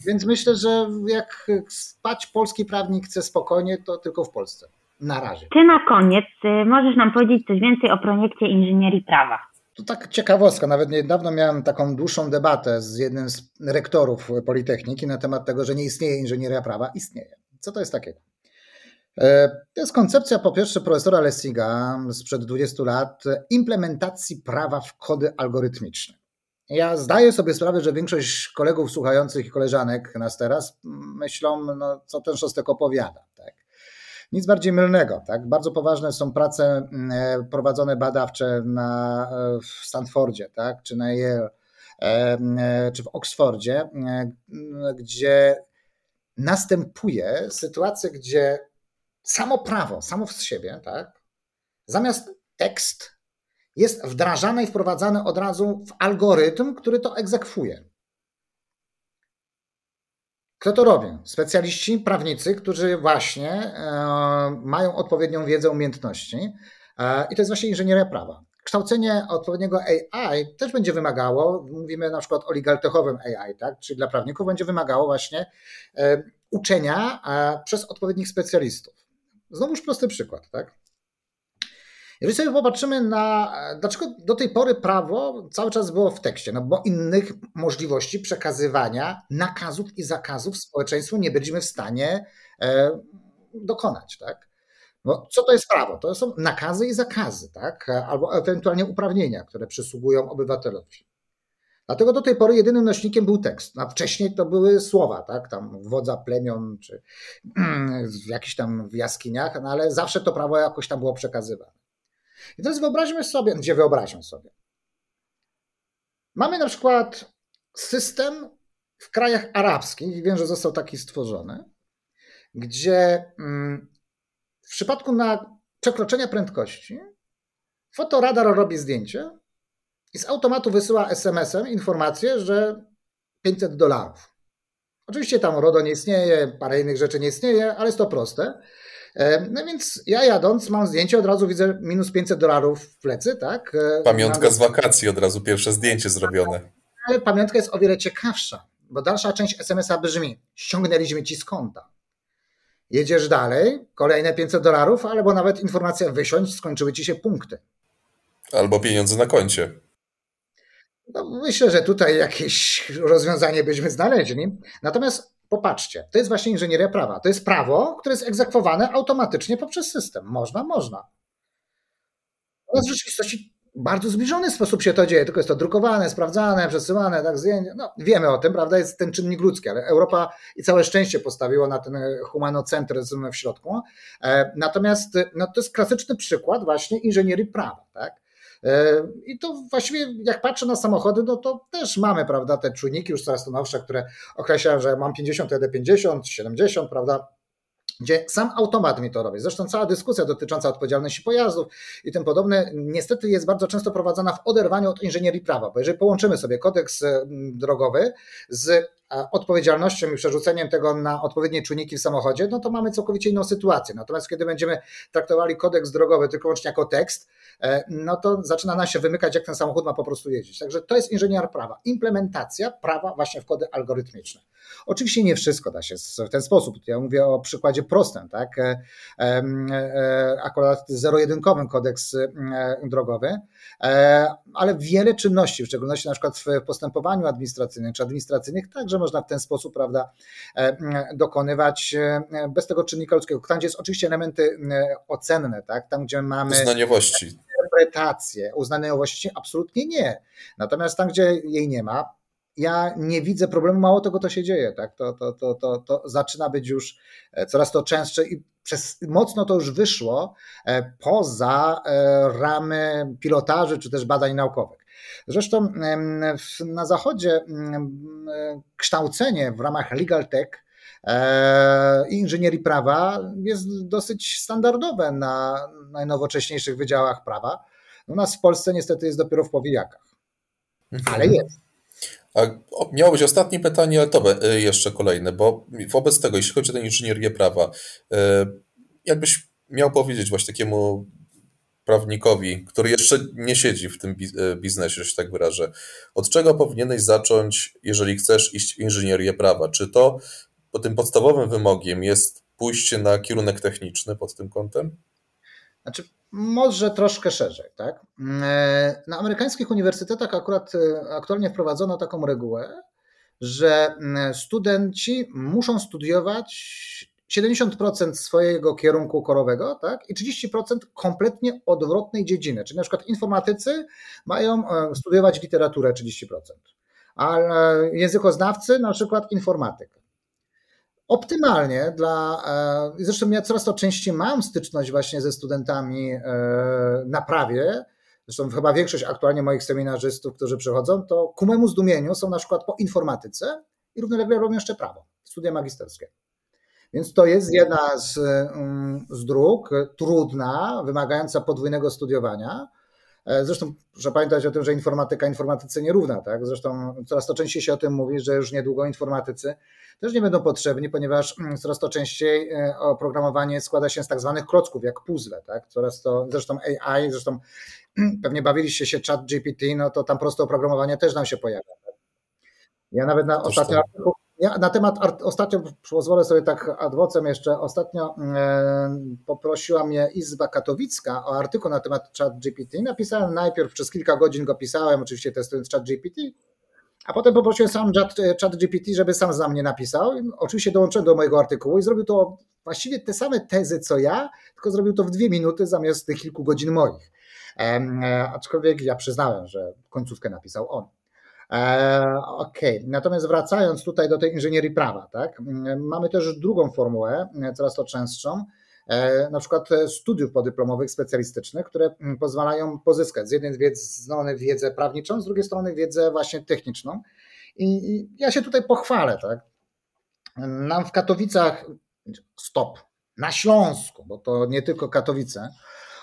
Speaker 3: Więc myślę, że jak spać polski prawnik chce spokojnie, to tylko w Polsce. Na razie.
Speaker 2: Czy na koniec y, możesz nam powiedzieć coś więcej o projekcie inżynierii prawa?
Speaker 3: To tak ciekawostka, nawet niedawno miałem taką dłuższą debatę z jednym z rektorów Politechniki na temat tego, że nie istnieje inżynieria prawa. Istnieje. Co to jest takiego? E, To jest koncepcja po pierwsze profesora Lessiga sprzed 20 lat implementacji prawa w kody algorytmiczne. Ja zdaję sobie sprawę, że większość kolegów słuchających i koleżanek nas teraz myślą, no, co ten Szostek opowiada. Tak? Nic bardziej mylnego. Tak? Bardzo poważne są prace e, prowadzone badawcze na, e, w Stanfordzie, tak? czy na Yale, czy w Oxfordzie, e, m, gdzie następuje sytuacja, gdzie samo prawo, samo z siebie, tak? zamiast tekst jest wdrażane i wprowadzane od razu w algorytm, który to egzekwuje. Kto to robi? Specjaliści, prawnicy, którzy właśnie e, mają odpowiednią wiedzę, umiejętności. E, I to jest właśnie inżynieria prawa. Kształcenie odpowiedniego AI też będzie wymagało, mówimy na przykład o legaltechowym AI, tak? czyli dla prawników będzie wymagało właśnie e, uczenia e, przez odpowiednich specjalistów. Znowuż prosty przykład, tak? Jeżeli sobie popatrzymy na, dlaczego do tej pory prawo cały czas było w tekście, no bo innych możliwości przekazywania nakazów i zakazów społeczeństwu nie byliśmy w stanie e, dokonać, tak? No, co to jest prawo? To są nakazy i zakazy, tak? Albo ewentualnie uprawnienia, które przysługują obywatelowi. Dlatego do tej pory jedynym nośnikiem był tekst. A wcześniej to były słowa, tak? Tam wodza plemion, czy w jakichś tam w jaskiniach, no ale zawsze to prawo jakoś tam było przekazywane. I teraz wyobraźmy sobie, gdzie wyobraźmy sobie. Mamy na przykład system w krajach arabskich, wiem, że został taki stworzony, gdzie mm, w przypadku na przekroczenia prędkości fotoradar robi zdjęcie i z automatu wysyła SMS-em informację, że 500 dolarów. Oczywiście tam RODO nie istnieje, parę innych rzeczy nie istnieje, ale jest to proste. E, No więc ja jadąc mam zdjęcie, od razu widzę minus 500 dolarów w plecy, tak? E,
Speaker 1: Pamiątka z wakacji, od razu pierwsze zdjęcie zrobione.
Speaker 3: Ale pamiątka jest o wiele ciekawsza, bo dalsza część SMS-a brzmi: ściągnęliśmy ci z konta. Jedziesz dalej, kolejne 500 dolarów, albo nawet informacja wysiąść, skończyły ci się punkty.
Speaker 1: Albo pieniądze na koncie.
Speaker 3: No, myślę, że tutaj jakieś rozwiązanie byśmy znaleźli. Natomiast popatrzcie, to jest właśnie inżynieria prawa. To jest prawo, które jest egzekwowane automatycznie poprzez system. Można, można. Ale w rzeczywistości bardzo zbliżony sposób się to dzieje, tylko jest to drukowane, sprawdzane, przesyłane, tak zdjęcie. No, wiemy o tym, prawda? Jest ten czynnik ludzki, ale Europa i całe szczęście postawiło na ten humanocentryzm w środku. E, Natomiast no, to jest klasyczny przykład właśnie inżynierii prawa, tak? E, I to właściwie, jak patrzę na samochody, no to też mamy, prawda, te czujniki już coraz to nowsze, które określają, że mam 50, to jedę 50, 70, prawda, gdzie sam automat mi to robi. Zresztą cała dyskusja dotycząca odpowiedzialności pojazdów i tym podobne, niestety jest bardzo często prowadzona w oderwaniu od inżynierii prawa, bo jeżeli połączymy sobie kodeks mm, drogowy z odpowiedzialnością i przerzuceniem tego na odpowiednie czujniki w samochodzie, no to mamy całkowicie inną sytuację. Natomiast kiedy będziemy traktowali kodeks drogowy tylko łącznie jako tekst, e, no to zaczyna nam się wymykać, jak ten samochód ma po prostu jeździć. Także to jest inżynier prawa. Implementacja prawa właśnie w kody algorytmiczne. Oczywiście nie wszystko da się w ten sposób. Ja mówię o przykładzie prostym, tak? E, e, Akurat zero-jedynkowym kodeks drogowy, ale wiele czynności, w szczególności na przykład w postępowaniu administracyjnym czy administracyjnych, także można w ten sposób, prawda, e, dokonywać e, bez tego czynnika ludzkiego. Tam, gdzie jest oczywiście elementy e, ocenne, tak? Tam, gdzie mamy
Speaker 1: Uznaniowości.
Speaker 3: interpretację, uznaniowości, absolutnie nie. Natomiast tam, gdzie jej nie ma, ja nie widzę problemu, mało tego to się dzieje, tak? To, to, to, to, to zaczyna być już e, coraz to częstsze i przez mocno to już wyszło e, poza e, ramy pilotaży czy też badań naukowych. Zresztą na zachodzie e, kształcenie w ramach Legal Tech e, i inżynierii prawa jest dosyć standardowe na najnowocześniejszych wydziałach prawa. U nas w Polsce niestety jest dopiero w powijakach, ale jest.
Speaker 1: A miało być ostatnie pytanie, ale to y, jeszcze kolejne, bo wobec tego, jeśli chodzi o tę inżynierię prawa, y, jakbyś miał powiedzieć właśnie takiemu prawnikowi, który jeszcze nie siedzi w tym biznesie, że się tak wyrażę, od czego powinieneś zacząć, jeżeli chcesz iść w inżynierię prawa? Czy to bo tym podstawowym wymogiem jest pójście na kierunek techniczny pod tym kątem?
Speaker 3: Znaczy, może troszkę szerzej. Tak? Na amerykańskich uniwersytetach akurat aktualnie wprowadzono taką regułę, że studenci muszą studiować 70% swojego kierunku korowego tak? i 30% kompletnie odwrotnej dziedziny. Czyli na przykład informatycy mają studiować literaturę 30%, a językoznawcy na przykład informatykę optymalnie dla, e, zresztą ja coraz to częściej mam styczność właśnie ze studentami e, na prawie, zresztą chyba większość aktualnie moich seminarzystów, którzy przychodzą, to ku memu zdumieniu są na przykład po informatyce i równolegle robią jeszcze prawo, studia magisterskie. Więc to jest jedna z, mm, z dróg, trudna, wymagająca podwójnego studiowania. E, zresztą proszę pamiętać o tym, że informatyka informatyce nierówna. Tak? Zresztą coraz to częściej się o tym mówi, że już niedługo informatycy też nie będą potrzebni, ponieważ mm, coraz to częściej e, oprogramowanie składa się z tak zwanych klocków, jak puzzle. Tak? Coraz to, zresztą AI, zresztą pewnie bawiliście się chat GPT, no to tam proste oprogramowanie też nam się pojawia. Tak? Ja nawet na ostatnio ja na temat, ostatnio pozwolę sobie tak adwocem jeszcze, ostatnio e, poprosiła mnie Izba Katowicka o artykuł na temat chat GPT. Napisałem najpierw, przez kilka godzin go pisałem, oczywiście testując chat GPT, a potem poprosiłem sam chat GPT, żeby sam za mnie napisał. Oczywiście dołączyłem do mojego artykułu i zrobił to właściwie te same tezy co ja, tylko zrobił to w dwie minuty zamiast tych kilku godzin moich. E, aczkolwiek ja przyznałem, że końcówkę napisał on. E, okej, okay. natomiast wracając tutaj do tej inżynierii prawa, tak, mamy też drugą formułę, coraz to częstszą, e, na przykład studiów podyplomowych specjalistycznych, które pozwalają pozyskać z jednej strony wiedzę prawniczą, z drugiej strony wiedzę właśnie techniczną. I ja się tutaj pochwalę, tak. Nam w Katowicach, stop, na Śląsku, bo to nie tylko Katowice,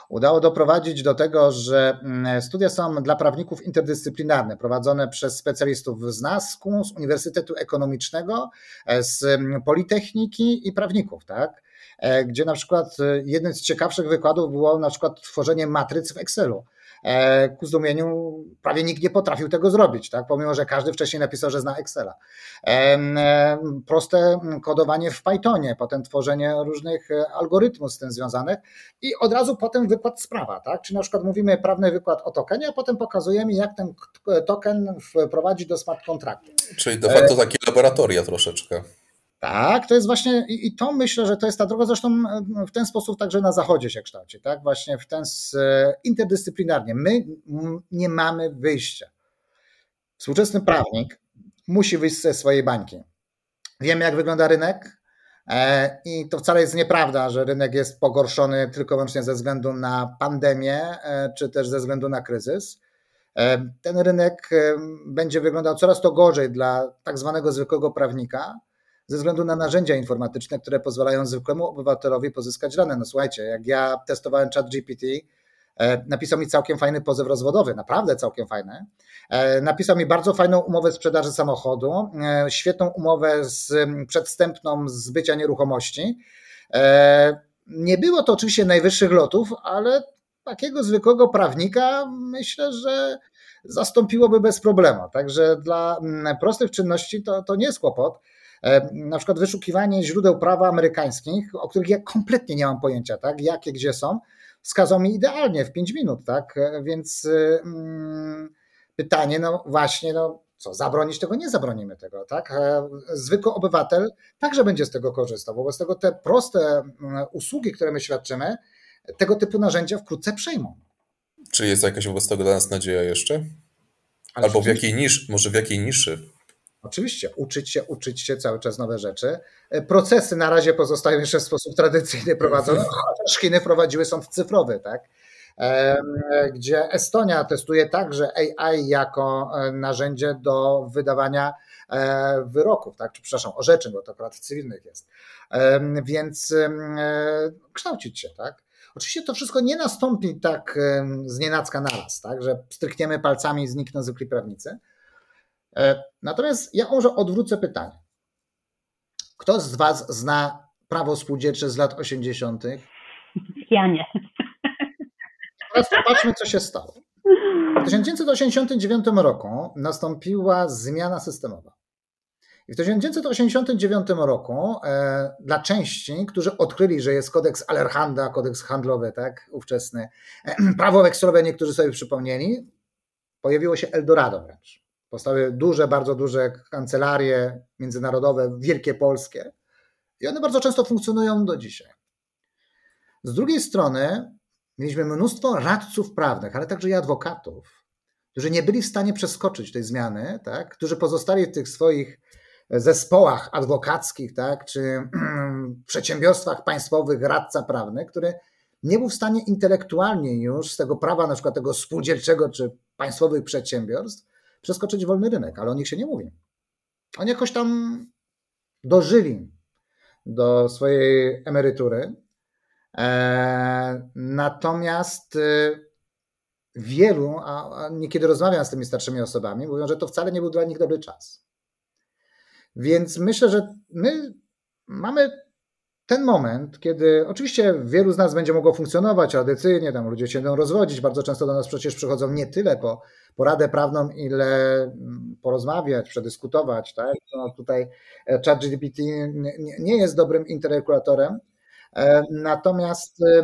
Speaker 3: udało doprowadzić do tego, że mm, studia są dla prawników interdyscyplinarne, prowadzone przez specjalistów z NASK-u, z Uniwersytetu Ekonomicznego, e, z mm, Politechniki i prawników, tak? E, gdzie na przykład e, jednym z ciekawszych wykładów było na przykład tworzenie matryc w Excelu. E, ku zdumieniu prawie nikt nie potrafił tego zrobić, tak? pomimo że każdy wcześniej napisał, że zna Excela. Proste kodowanie w Pythonie, potem tworzenie różnych algorytmów z tym związanych i od razu potem wykład sprawa, tak? Czy na przykład mówimy prawny wykład o tokenie, a potem pokazujemy, jak ten token wprowadzić do smart kontraktu.
Speaker 1: Czyli de facto takie laboratoria troszeczkę.
Speaker 3: Tak, to jest właśnie i to myślę, że to jest ta droga, zresztą w ten sposób także na zachodzie się kształci, tak? Właśnie w ten interdyscyplinarnie. My nie mamy wyjścia. Współczesny prawnik musi wyjść ze swojej bańki. Wiemy, jak wygląda rynek, e, i to wcale jest nieprawda, że rynek jest pogorszony tylko wyłącznie ze względu na pandemię, e, czy też ze względu na kryzys. E, ten rynek będzie wyglądał coraz to gorzej dla tak zwanego zwykłego prawnika, ze względu na narzędzia informatyczne, które pozwalają zwykłemu obywatelowi pozyskać dane. No słuchajcie, jak ja testowałem chat GPT, e, napisał mi całkiem fajny pozew rozwodowy, naprawdę całkiem fajny. E, napisał mi bardzo fajną umowę sprzedaży samochodu, e, świetną umowę z przedstępną zbycia nieruchomości. Nie było to oczywiście najwyższych lotów, ale takiego zwykłego prawnika myślę, że zastąpiłoby bez problemu. Także dla prostych czynności to, to nie jest kłopot. E, na przykład wyszukiwanie źródeł prawa amerykańskich, o których ja kompletnie nie mam pojęcia, tak, jakie, gdzie są, wskazał mi idealnie w 5 minut, tak, e, więc mm, pytanie, no właśnie, no co, zabronić tego? Nie zabronimy tego, tak? E, zwykły obywatel także będzie z tego korzystał. Wobec tego te proste mm, usługi, które my świadczymy, tego typu narzędzia wkrótce przejmą.
Speaker 1: Czy jest jakaś wobec tego dla nas nadzieja jeszcze? Albo w jakiej niszy, może w jakiej niszy?
Speaker 3: Oczywiście, uczyć się, uczyć się cały czas nowe rzeczy. E, procesy na razie pozostają jeszcze w sposób tradycyjny prowadzone, chociaż Chiny wprowadziły sąd cyfrowy, tak? gdzie Estonia testuje także AI jako e, narzędzie do wydawania e, wyroków, tak? czy przepraszam, orzeczeń, bo to akurat cywilnych jest. Więc kształcić się, tak? Oczywiście to wszystko nie nastąpi tak z nienacka naraz, tak? że strykniemy palcami i znikną zwykli prawnicy, E, natomiast ja może odwrócę pytanie. Kto z Was zna prawo spółdzielcze z lat 80.?
Speaker 2: Ja nie.
Speaker 3: teraz popatrzmy, co się stało. W 1989 roku nastąpiła zmiana systemowa. I w 1989 roku e, dla części, którzy odkryli, że jest kodeks Allerhanda, kodeks handlowy, tak, ówczesny, e, prawo wekslowe, niektórzy sobie przypomnieli, pojawiło się Eldorado wręcz. Powstały duże, bardzo duże kancelarie międzynarodowe, wielkie polskie. I one bardzo często funkcjonują do dzisiaj. Z drugiej strony mieliśmy mnóstwo radców prawnych, ale także i adwokatów, którzy nie byli w stanie przeskoczyć tej zmiany, tak? którzy pozostali w tych swoich zespołach adwokackich, tak? czy przedsiębiorstwach państwowych radca prawny, który nie był w stanie intelektualnie już z tego prawa, na przykład tego spółdzielczego czy państwowych przedsiębiorstw, przeskoczyć wolny rynek, ale o nich się nie mówi. Oni jakoś tam dożyli do swojej emerytury. E, natomiast e, wielu, a niekiedy rozmawiam z tymi starszymi osobami, mówią, że to wcale nie był dla nich dobry czas. Więc myślę, że my mamy ten moment, kiedy oczywiście wielu z nas będzie mogło funkcjonować tradycyjnie, tam ludzie się będą rozwodzić, bardzo często do nas przecież przychodzą nie tyle po poradę prawną, ile mm, porozmawiać, przedyskutować. Tak? No tutaj e, ChatGPT nie jest dobrym interregulatorem, e, natomiast e,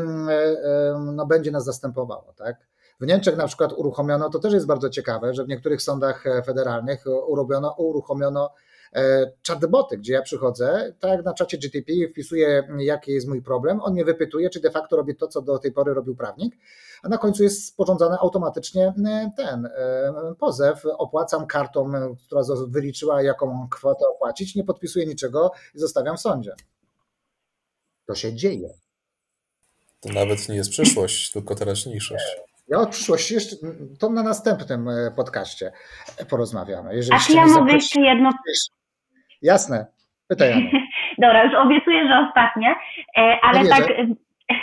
Speaker 3: no, będzie nas zastępowało. Tak? W Niemczech na przykład uruchomiono, to też jest bardzo ciekawe, że w niektórych sądach federalnych uruchomiono, uruchomiono chatboty, gdzie ja przychodzę, tak jak na czacie GTP wpisuję, jaki jest mój problem, on mnie wypytuje, czy de facto robię to, co do tej pory robił prawnik, a na końcu jest sporządzany automatycznie e, ten e, pozew, opłacam kartą, która wyliczyła, jaką kwotę opłacić, nie podpisuję niczego i zostawiam w sądzie. To się dzieje.
Speaker 1: To nawet nie jest przyszłość, tylko teraźniejszość.
Speaker 3: Ja o przyszłości jeszcze, to na następnym podcaście porozmawiamy.
Speaker 2: Jeżeli A czy ja mogę jeszcze jedno
Speaker 3: Jasne. Pytaj.
Speaker 2: Dobra, już obiecuję, że ostatnie, e, ale tak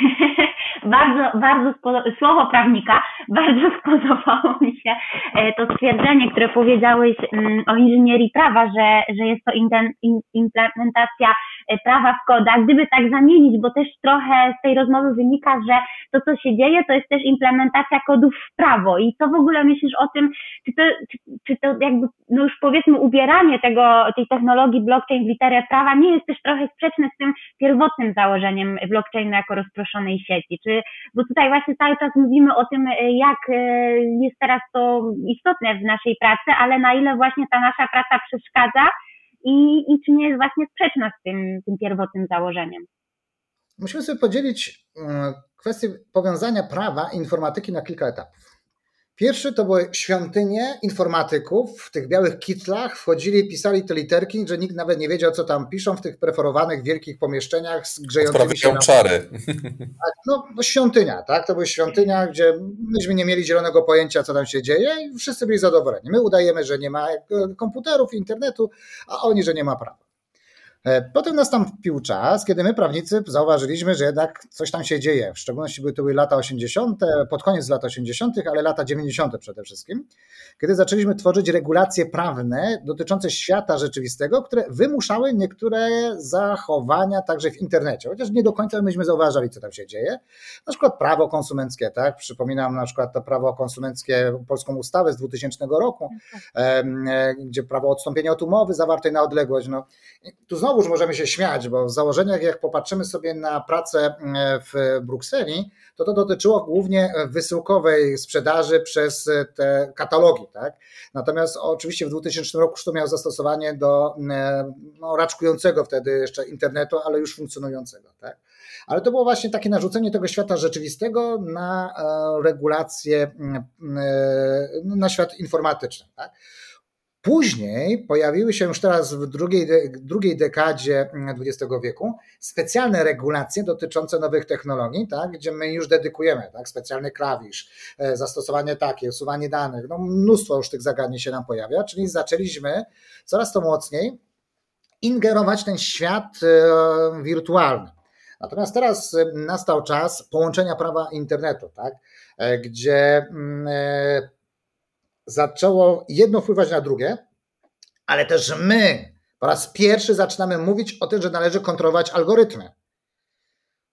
Speaker 2: bardzo, bardzo słowo prawnika, bardzo spodobało mi się e, to stwierdzenie, które powiedziałeś mm, o inżynierii prawa, że, że jest to implementacja e, prawa w kodach. Gdyby tak zamienić, bo też trochę z tej rozmowy wynika, że to, co się dzieje, to jest też implementacja kodów w prawo. I co w ogóle myślisz o tym, czy to, czy, czy to jakby, no już powiedzmy, ubieranie tego, tej technologii blockchain w literę prawa nie jest też trochę sprzeczne z tym pierwotnym założeniem blockchainu jako rozproszonej sieci? Czy, bo tutaj właśnie cały czas mówimy o tym, e, jak e, jest teraz to istotne w naszej pracy, ale na ile właśnie ta nasza praca przeszkadza i, i czy nie jest właśnie sprzeczna z tym, tym pierwotnym założeniem.
Speaker 3: Musimy sobie podzielić mm, kwestię powiązania prawa i informatyki na kilka etapów. Pierwszy to były świątynie informatyków w tych białych kitlach, wchodzili, pisali te literki, że nikt nawet nie wiedział, co tam piszą w tych preferowanych wielkich pomieszczeniach z grzejącymi
Speaker 1: się czary.
Speaker 3: Tak, no, no, świątynia, tak? To były świątynia, gdzie myśmy nie mieli zielonego pojęcia, co tam się dzieje i wszyscy byli zadowoleni. My udajemy, że nie ma komputerów, internetu, a oni, że nie ma prawa. E, potem nastąpił czas, kiedy my, prawnicy, zauważyliśmy, że jednak coś tam się dzieje. W szczególności były to były lata 80., pod koniec lat 80., ale lata 90. przede wszystkim, kiedy zaczęliśmy tworzyć regulacje prawne dotyczące świata rzeczywistego, które wymuszały niektóre zachowania także w internecie. Chociaż nie do końca myśmy zauważali, co tam się dzieje. Na przykład prawo konsumenckie, tak? Przypominam na przykład to prawo konsumenckie, polską ustawę z 2000 roku, e, gdzie prawo odstąpienia od umowy zawartej na odległość. No, tu znowu możemy się śmiać, bo w założeniach, jak popatrzymy sobie na pracę e, w Brukseli, to to dotyczyło głównie wysyłkowej sprzedaży przez te katalogi. Tak? Natomiast oczywiście w 2000 roku to miało zastosowanie do e, no, raczkującego wtedy jeszcze internetu, ale już funkcjonującego. Tak? Ale to było właśnie takie narzucenie tego świata rzeczywistego na e, regulację, na świat informatyczny. Tak? Później pojawiły się już teraz w drugiej, drugiej dekadzie XX mm, wieku specjalne regulacje dotyczące nowych technologii, tak, gdzie my już dedykujemy tak, specjalny klawisz, e, zastosowanie takie, usuwanie danych. No, mnóstwo już tych zagadnień się nam pojawia, czyli zaczęliśmy coraz to mocniej ingerować ten świat e, wirtualny. Natomiast teraz e, nastał czas połączenia prawa internetu, tak, gdzie mm, zaczęło jedno wpływać na drugie, ale też my po raz pierwszy zaczynamy mówić o tym, że należy kontrolować algorytmy.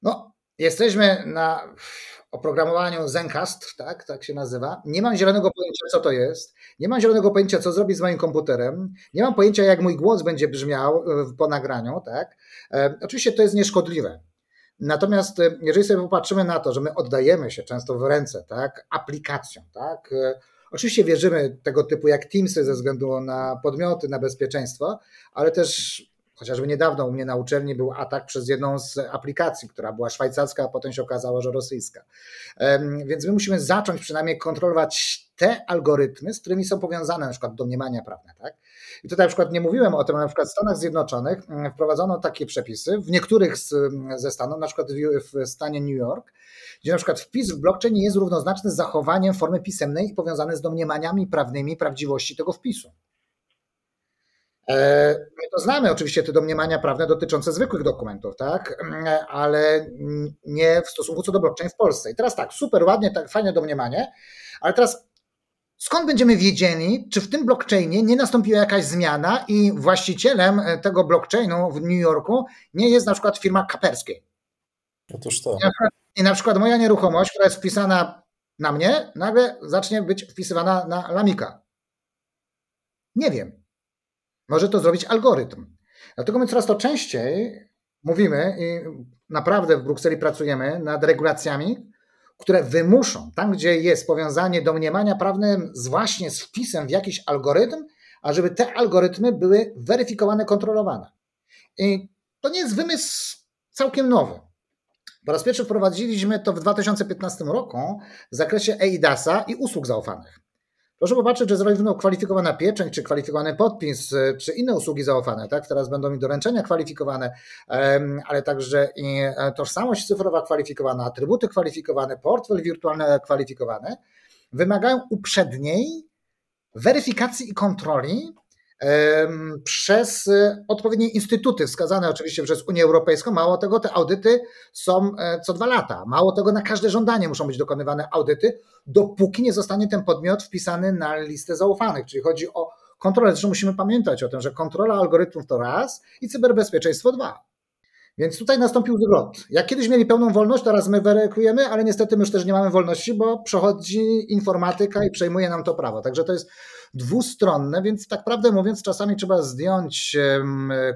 Speaker 3: No, jesteśmy na oprogramowaniu Zencast, tak, tak się nazywa. Nie mam zielonego pojęcia, co to jest. Nie mam zielonego pojęcia, co zrobić z moim komputerem. Nie mam pojęcia, jak mój głos będzie brzmiał e, po nagraniu, tak. E, oczywiście to jest nieszkodliwe. Natomiast e, jeżeli sobie popatrzymy na to, że my oddajemy się często w ręce, tak, aplikacjom, tak, Oczywiście wierzymy tego typu jak Teamsy ze względu na podmioty, na bezpieczeństwo, ale też Chociażby niedawno u mnie na uczelni był atak przez jedną z aplikacji, która była szwajcarska, a potem się okazało, że rosyjska. Więc my musimy zacząć przynajmniej kontrolować te algorytmy, z którymi są powiązane na przykład domniemania prawne. Tak? I tutaj na przykład nie mówiłem o tym, na przykład w Stanach Zjednoczonych mm, wprowadzono takie przepisy, w niektórych z, ze Stanów, na przykład w, w stanie New York, gdzie na przykład wpis w blockchain jest równoznaczny z zachowaniem formy pisemnej i powiązany z domniemaniami prawnymi prawdziwości tego wpisu. E, my to znamy oczywiście te domniemania prawne dotyczące zwykłych dokumentów, tak? Ale nie w stosunku co do blockchain w Polsce. I teraz tak, super ładnie, tak fajne domniemanie, ale teraz skąd będziemy wiedzieli, czy w tym blockchainie nie nastąpiła jakaś zmiana i właścicielem tego blockchainu w New Yorku nie jest na przykład firma Kaperskiej?
Speaker 1: Otóż to.
Speaker 3: I na przykład moja nieruchomość, która jest wpisana na mnie, nagle zacznie być wpisywana na Lamika. Nie wiem. Może to zrobić algorytm. Dlatego my coraz to częściej mówimy i naprawdę w Brukseli pracujemy nad regulacjami, które wymuszą, tam gdzie jest powiązanie domniemania prawnym z właśnie z wpisem w jakiś algorytm, ażeby te algorytmy były weryfikowane, kontrolowane. I to nie jest wymysł całkiem nowy. Po raz pierwszy wprowadziliśmy to w 2015 roku w zakresie EIDAS-a i usług zaufanych. Proszę popatrzeć, że zarówno kwalifikowana pieczęć, czy kwalifikowany podpis, e, czy inne usługi zaufane, tak? Teraz będą i doręczenia kwalifikowane, ale także i e, tożsamość cyfrowa kwalifikowana, atrybuty kwalifikowane, portfel wirtualny kwalifikowany, wymagają uprzedniej weryfikacji i kontroli przez e, odpowiednie instytuty wskazane oczywiście przez Unię Europejską. Mało tego, te audyty są e, co dwa lata. Mało tego, na każde żądanie muszą być dokonywane audyty, dopóki nie zostanie ten podmiot wpisany na listę zaufanych. Czyli chodzi o kontrolę. Zresztą musimy pamiętać o tym, że kontrola algorytmów to raz i cyberbezpieczeństwo dwa. Więc tutaj nastąpił zwrot. Jak kiedyś mieli pełną wolność, teraz my weryfikujemy, ale niestety my już też nie mamy wolności, bo przechodzi informatyka i przejmuje nam to prawo. Także to jest dwustronne, więc tak prawdę mówiąc, czasami trzeba zdjąć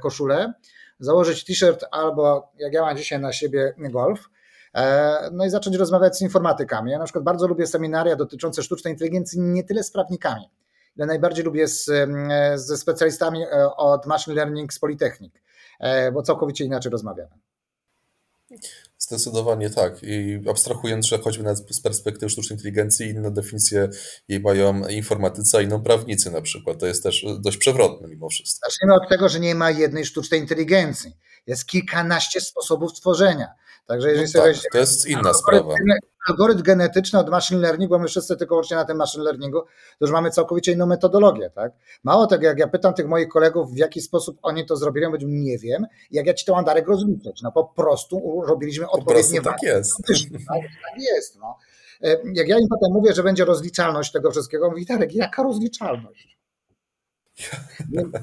Speaker 3: koszulę, założyć t-shirt albo jak ja mam dzisiaj na siebie golf. E, no i zacząć rozmawiać z informatykami. Ja na przykład bardzo lubię seminaria dotyczące sztucznej inteligencji, nie tyle z prawnikami, najbardziej lubię z, ze specjalistami e, od machine learning z Politechnik, e, bo całkowicie inaczej rozmawiamy.
Speaker 1: Zdecydowanie tak. I abstrahując, że choćby nawet z perspektywy sztucznej inteligencji, inne definicje jej mają informatycy, a inną prawnicy na przykład. To jest też dość przewrotne mimo wszystko.
Speaker 3: Zacznijmy od tego, że nie ma jednej sztucznej inteligencji. Jest kilkanaście sposobów tworzenia. Także jeżeli
Speaker 1: no tak, to jest inna sprawa.
Speaker 3: Algorytm genetyczny od machine learningu, bo my wszyscy tylko łącznie na tym machine learningu, to już mamy całkowicie inną metodologię. Tak? Mało tego, jak ja pytam tych moich kolegów, w jaki sposób oni to zrobili, mówią, nie wiem, jak ja ci to mam Darek rozliczyć. No po prostu robiliśmy odpowiednie
Speaker 1: tak jest.
Speaker 3: Tak, tak jest. No. E, jak ja im potem mówię, że będzie rozliczalność tego wszystkiego, mówi Darek, jaka rozliczalność? Więc,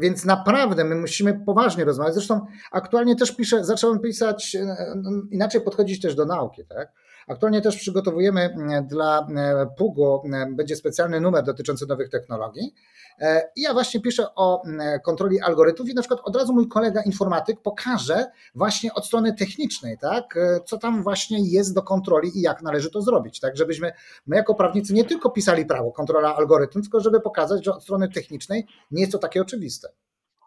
Speaker 3: więc naprawdę my musimy poważnie rozmawiać. Zresztą aktualnie też piszę, zacząłem pisać, e, no, inaczej podchodzić też do nauki. Tak? Aktualnie też przygotowujemy e, dla PUG-u, będzie specjalny numer dotyczący nowych technologii. I ja właśnie piszę o kontroli algorytmów i na przykład od razu mój kolega informatyk pokaże właśnie od strony technicznej, tak, co tam właśnie jest do kontroli i jak należy to zrobić, tak, żebyśmy my jako prawnicy nie tylko pisali prawo, kontrola algorytmów, tylko żeby pokazać, że od strony technicznej nie jest to takie oczywiste.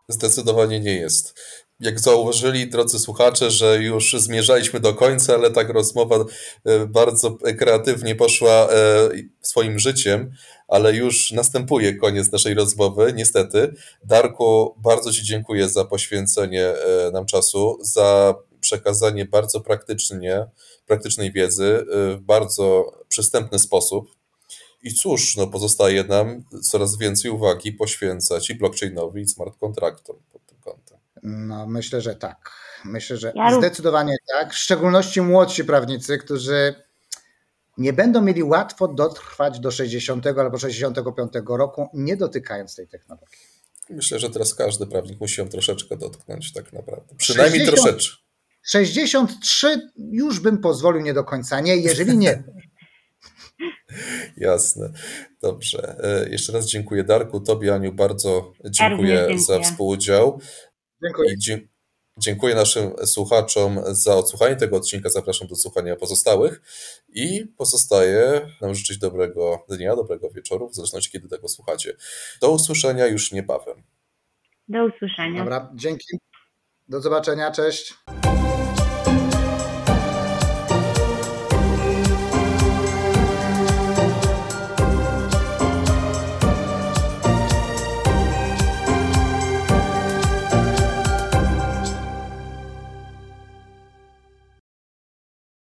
Speaker 1: Zdecydowanie nie jest. Jak zauważyli, drodzy słuchacze, że już zmierzaliśmy do końca, ale tak rozmowa e, bardzo kreatywnie poszła e, swoim życiem, ale już następuje koniec naszej rozmowy, niestety. Darku, bardzo Ci dziękuję za poświęcenie e, nam czasu, za przekazanie bardzo praktycznie, praktycznej wiedzy w bardzo przystępny sposób. I cóż, no pozostaje nam coraz więcej uwagi poświęcać i blockchainowi, i smart kontraktom pod tym kątem.
Speaker 3: No, myślę, że tak. Myślę, że ja zdecydowanie tak. W szczególności młodsi prawnicy, którzy nie będą mieli łatwo dotrwać do 60 albo 65 roku, nie dotykając tej technologii.
Speaker 1: Myślę, że teraz każdy prawnik musi ją troszeczkę dotknąć, tak naprawdę. Przynajmniej 60, troszeczkę.
Speaker 3: 63 już bym pozwolił nie do końca, nie, jeżeli nie.
Speaker 1: Jasne. Dobrze. E, Jeszcze raz dziękuję Darku, Tobie Aniu bardzo dziękuję,
Speaker 2: dziękuję.
Speaker 1: za współudział
Speaker 3: Dziękuję.
Speaker 1: i dzie- dziękuję naszym słuchaczom za odsłuchanie tego odcinka. Zapraszam do słuchania pozostałych i pozostaje nam życzyć dobrego dnia, dobrego wieczoru, w zależności kiedy tego słuchacie. Do usłyszenia już niebawem.
Speaker 2: Do usłyszenia.
Speaker 3: Dobra, dzięki. Do zobaczenia, cześć.